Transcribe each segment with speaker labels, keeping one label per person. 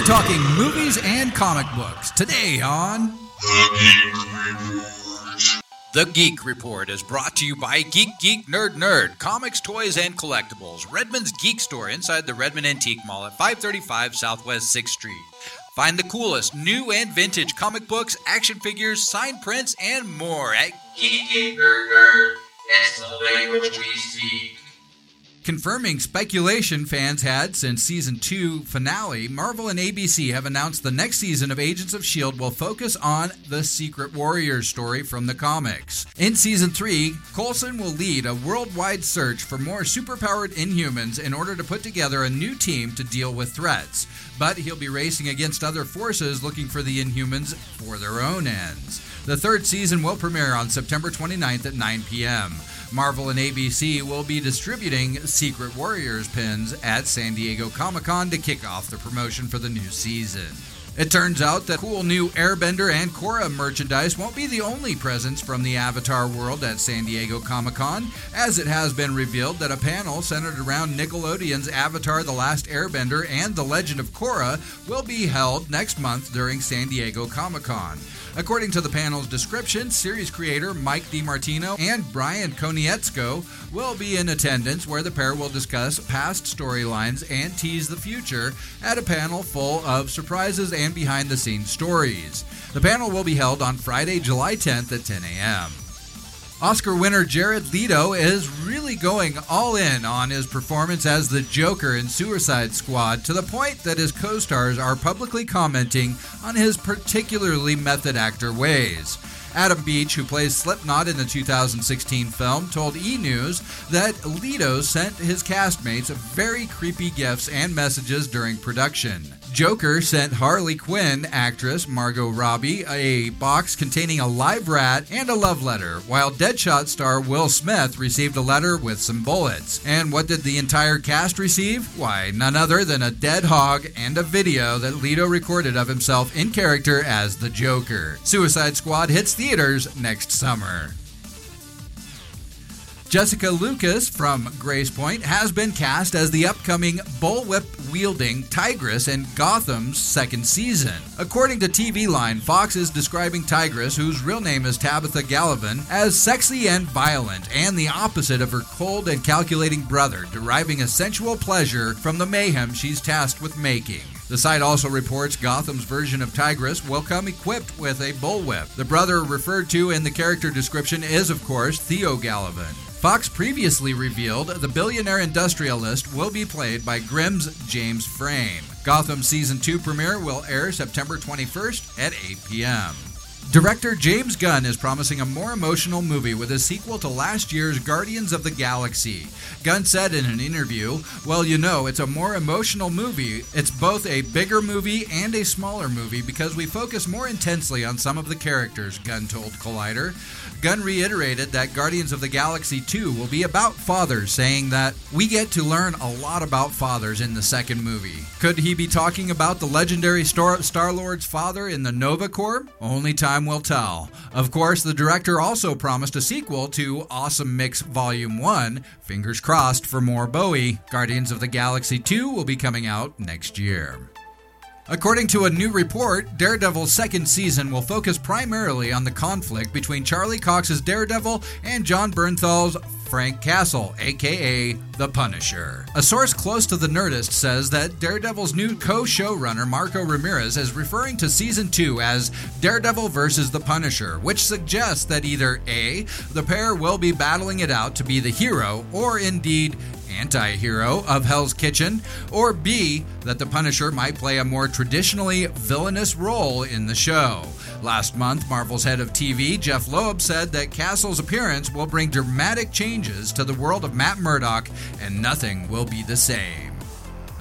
Speaker 1: We're talking movies and comic books today on The Geek Report is brought to you by Geek Geek Nerd Nerd, comics, toys, and collectibles. Redmond's Geek Store inside the Redmond Antique Mall at 535 Southwest 6th Street. Find the coolest new and vintage comic books, action figures, signed prints, and more at Geek Geek Nerd Nerd. It's the language we speak. Confirming speculation fans had since season 2 finale, Marvel and ABC have announced the next season of Agents of S.H.I.E.L.D. will focus on the Secret Warriors story from the comics. In season 3, Coulson will lead a worldwide search for more superpowered inhumans in order to put together a new team to deal with threats. But he'll be racing against other forces looking for the inhumans for their own ends. The third season will premiere on September 29th at 9 p.m. Marvel and ABC will be distributing Secret Warriors pins at San Diego Comic Con to kick off the promotion for the new season. It turns out that cool new Airbender and Korra merchandise won't be the only presence from the Avatar world at San Diego Comic Con, as it has been revealed that a panel centered around Nickelodeon's Avatar The Last Airbender and The Legend of Korra will be held next month during San Diego Comic Con. According to the panel's description, series creator Mike DiMartino and Brian Konietzko will be in attendance where the pair will discuss past storylines and tease the future at a panel full of surprises and behind the scenes stories. The panel will be held on Friday, July 10th at 10 a.m. Oscar winner Jared Leto is really going all in on his performance as the Joker in Suicide Squad to the point that his co stars are publicly commenting on his particularly method actor ways. Adam Beach, who plays Slipknot in the 2016 film, told E! News that Leto sent his castmates very creepy gifts and messages during production. Joker sent Harley Quinn actress Margot Robbie a box containing a live rat and a love letter, while Deadshot star Will Smith received a letter with some bullets. And what did the entire cast receive? Why, none other than a dead hog and a video that Leto recorded of himself in character as the Joker. Suicide Squad hits theaters next summer. Jessica Lucas from Gracepoint has been cast as the upcoming bullwhip wielding Tigress in Gotham's second season. According to TV Line, Fox is describing Tigress, whose real name is Tabitha Galavan, as sexy and violent and the opposite of her cold and calculating brother, deriving a sensual pleasure from the mayhem she's tasked with making. The site also reports Gotham's version of Tigress will come equipped with a bullwhip. The brother referred to in the character description is, of course, Theo Galavan. Fox previously revealed the billionaire industrialist will be played by Grimm's James Frain. Gotham Season 2 premiere will air September 21st at 8 p.m. Director James Gunn is promising a more emotional movie with a sequel to last year's Guardians of the Galaxy. Gunn said in an interview, Well, you know, it's a more emotional movie. It's both a bigger movie and a smaller movie because we focus more intensely on some of the characters, Gunn told Collider. Gunn reiterated that Guardians of the Galaxy 2 will be about fathers, saying that we get to learn a lot about fathers in the second movie. Could he be talking about the legendary Star Lord's father in the Nova Corps? Only time will tell. Of course, the director also promised a sequel to Awesome Mix Volume 1. Fingers crossed for more Bowie. Guardians of the Galaxy 2 will be coming out next year. According to a new report, Daredevil's second season will focus primarily on the conflict between Charlie Cox's Daredevil and Jon Bernthal's Frank Castle, aka The Punisher. A source close to the Nerdist says that Daredevil's new co showrunner, Marco Ramirez, is referring to season 2 as Daredevil versus The Punisher, which suggests that either A, the pair will be battling it out to be the hero, or indeed anti hero of Hell's Kitchen, or B, that the Punisher might play a more traditionally villainous role in the show. Last month, Marvel's head of TV, Jeph Loeb, said that Castle's appearance will bring dramatic changes to the world of Matt Murdock, and nothing will be the same.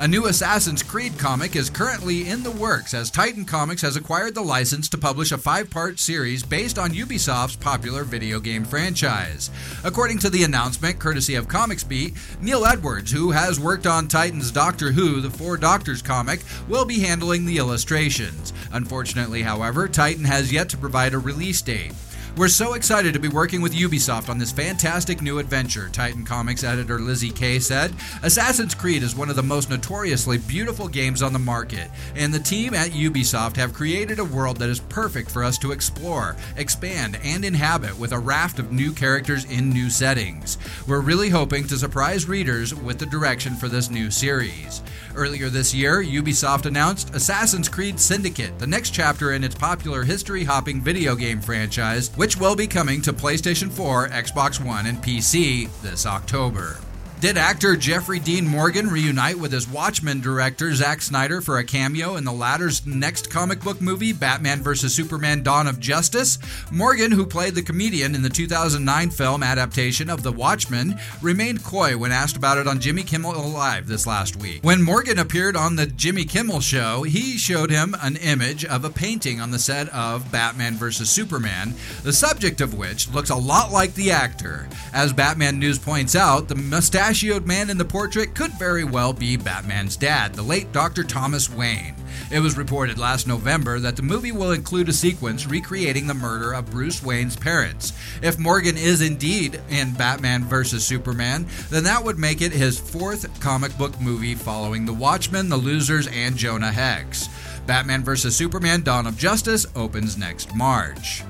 Speaker 1: A new Assassin's Creed comic is currently in the works as Titan Comics has acquired the license to publish a five part series based on Ubisoft's popular video game franchise. According to the announcement, courtesy of Comics Beat, Neil Edwards, who has worked on Titan's Doctor Who The Four Doctors comic, will be handling the illustrations. Unfortunately, however, Titan has yet to provide a release date. We're so excited to be working with Ubisoft on this fantastic new adventure, Titan Comics editor Lizzie Kaye said. Assassin's Creed is one of the most notoriously beautiful games on the market, and the team at Ubisoft have created a world that is perfect for us to explore, expand, and inhabit with a raft of new characters in new settings. We're really hoping to surprise readers with the direction for this new series. Earlier this year, Ubisoft announced Assassin's Creed Syndicate, the next chapter in its popular history hopping video game franchise, which will be coming to PlayStation 4, Xbox One, and PC this October. Did actor Jeffrey Dean Morgan reunite with his Watchmen director Zack Snyder for a cameo in the latter's next comic book movie, Batman vs. Superman Dawn of Justice? Morgan, who played the comedian in the 2009 film adaptation of The Watchmen, remained coy when asked about it on Jimmy Kimmel Live this last week. When Morgan appeared on the Jimmy Kimmel show, he showed him an image of a painting on the set of Batman vs. Superman, the subject of which looks a lot like the actor. As Batman News points out, the mustache mustachioed man in the portrait could very well be Batman's dad, the late Dr. Thomas Wayne. It was reported last November that the movie will include a sequence recreating the murder of Bruce Wayne's parents. If Morgan is indeed in Batman vs. Superman, then that would make it his fourth comic book movie following The Watchmen, The Losers, and Jonah Hex. Batman vs. Superman Dawn of Justice opens next March.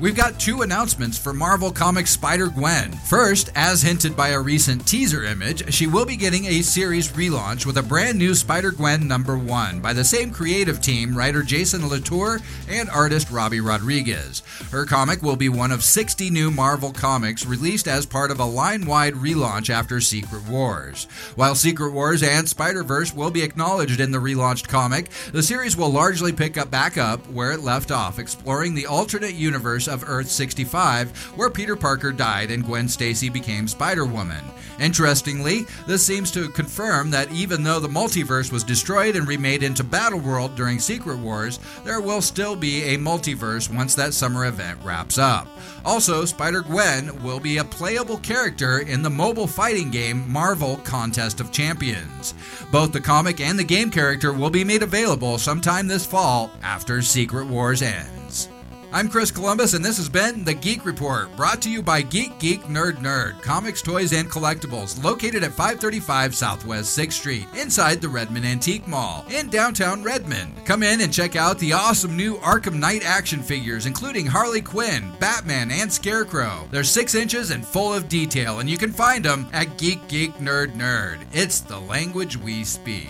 Speaker 1: We've got two announcements for Marvel Comics Spider Gwen. First, as hinted by a recent teaser image, she will be getting a series relaunch with a brand new Spider Gwen number one by the same creative team, writer Jason Latour and artist Robbi Rodriguez. Her comic will be one of 60 new Marvel comics released as part of a line wide relaunch after Secret Wars. While Secret Wars and Spider Verse will be acknowledged in the relaunched comic, the series will largely pick up back up where it left off, exploring the alternate universe of Earth 65, where Peter Parker died and Gwen Stacy became Spider Woman. Interestingly, this seems to confirm that even though the multiverse was destroyed and remade into Battleworld during Secret Wars, there will still be a multiverse once that summer event wraps up. Also, Spider Gwen will be a playable character in the mobile fighting game Marvel Contest of Champions. Both the comic and the game character will be made available sometime this fall after Secret Wars ends. I'm Chris Columbus, and this has been The Geek Report, brought to you by Geek Geek Nerd Nerd, comics, toys, and collectibles, located at 535 Southwest 6th Street, inside the Redmond Antique Mall, in downtown Redmond. Come in and check out the awesome new Arkham Knight action figures, including Harley Quinn, Batman, and Scarecrow. They're 6 inches and full of detail, and you can find them at Geek Geek Nerd Nerd. It's the language we speak.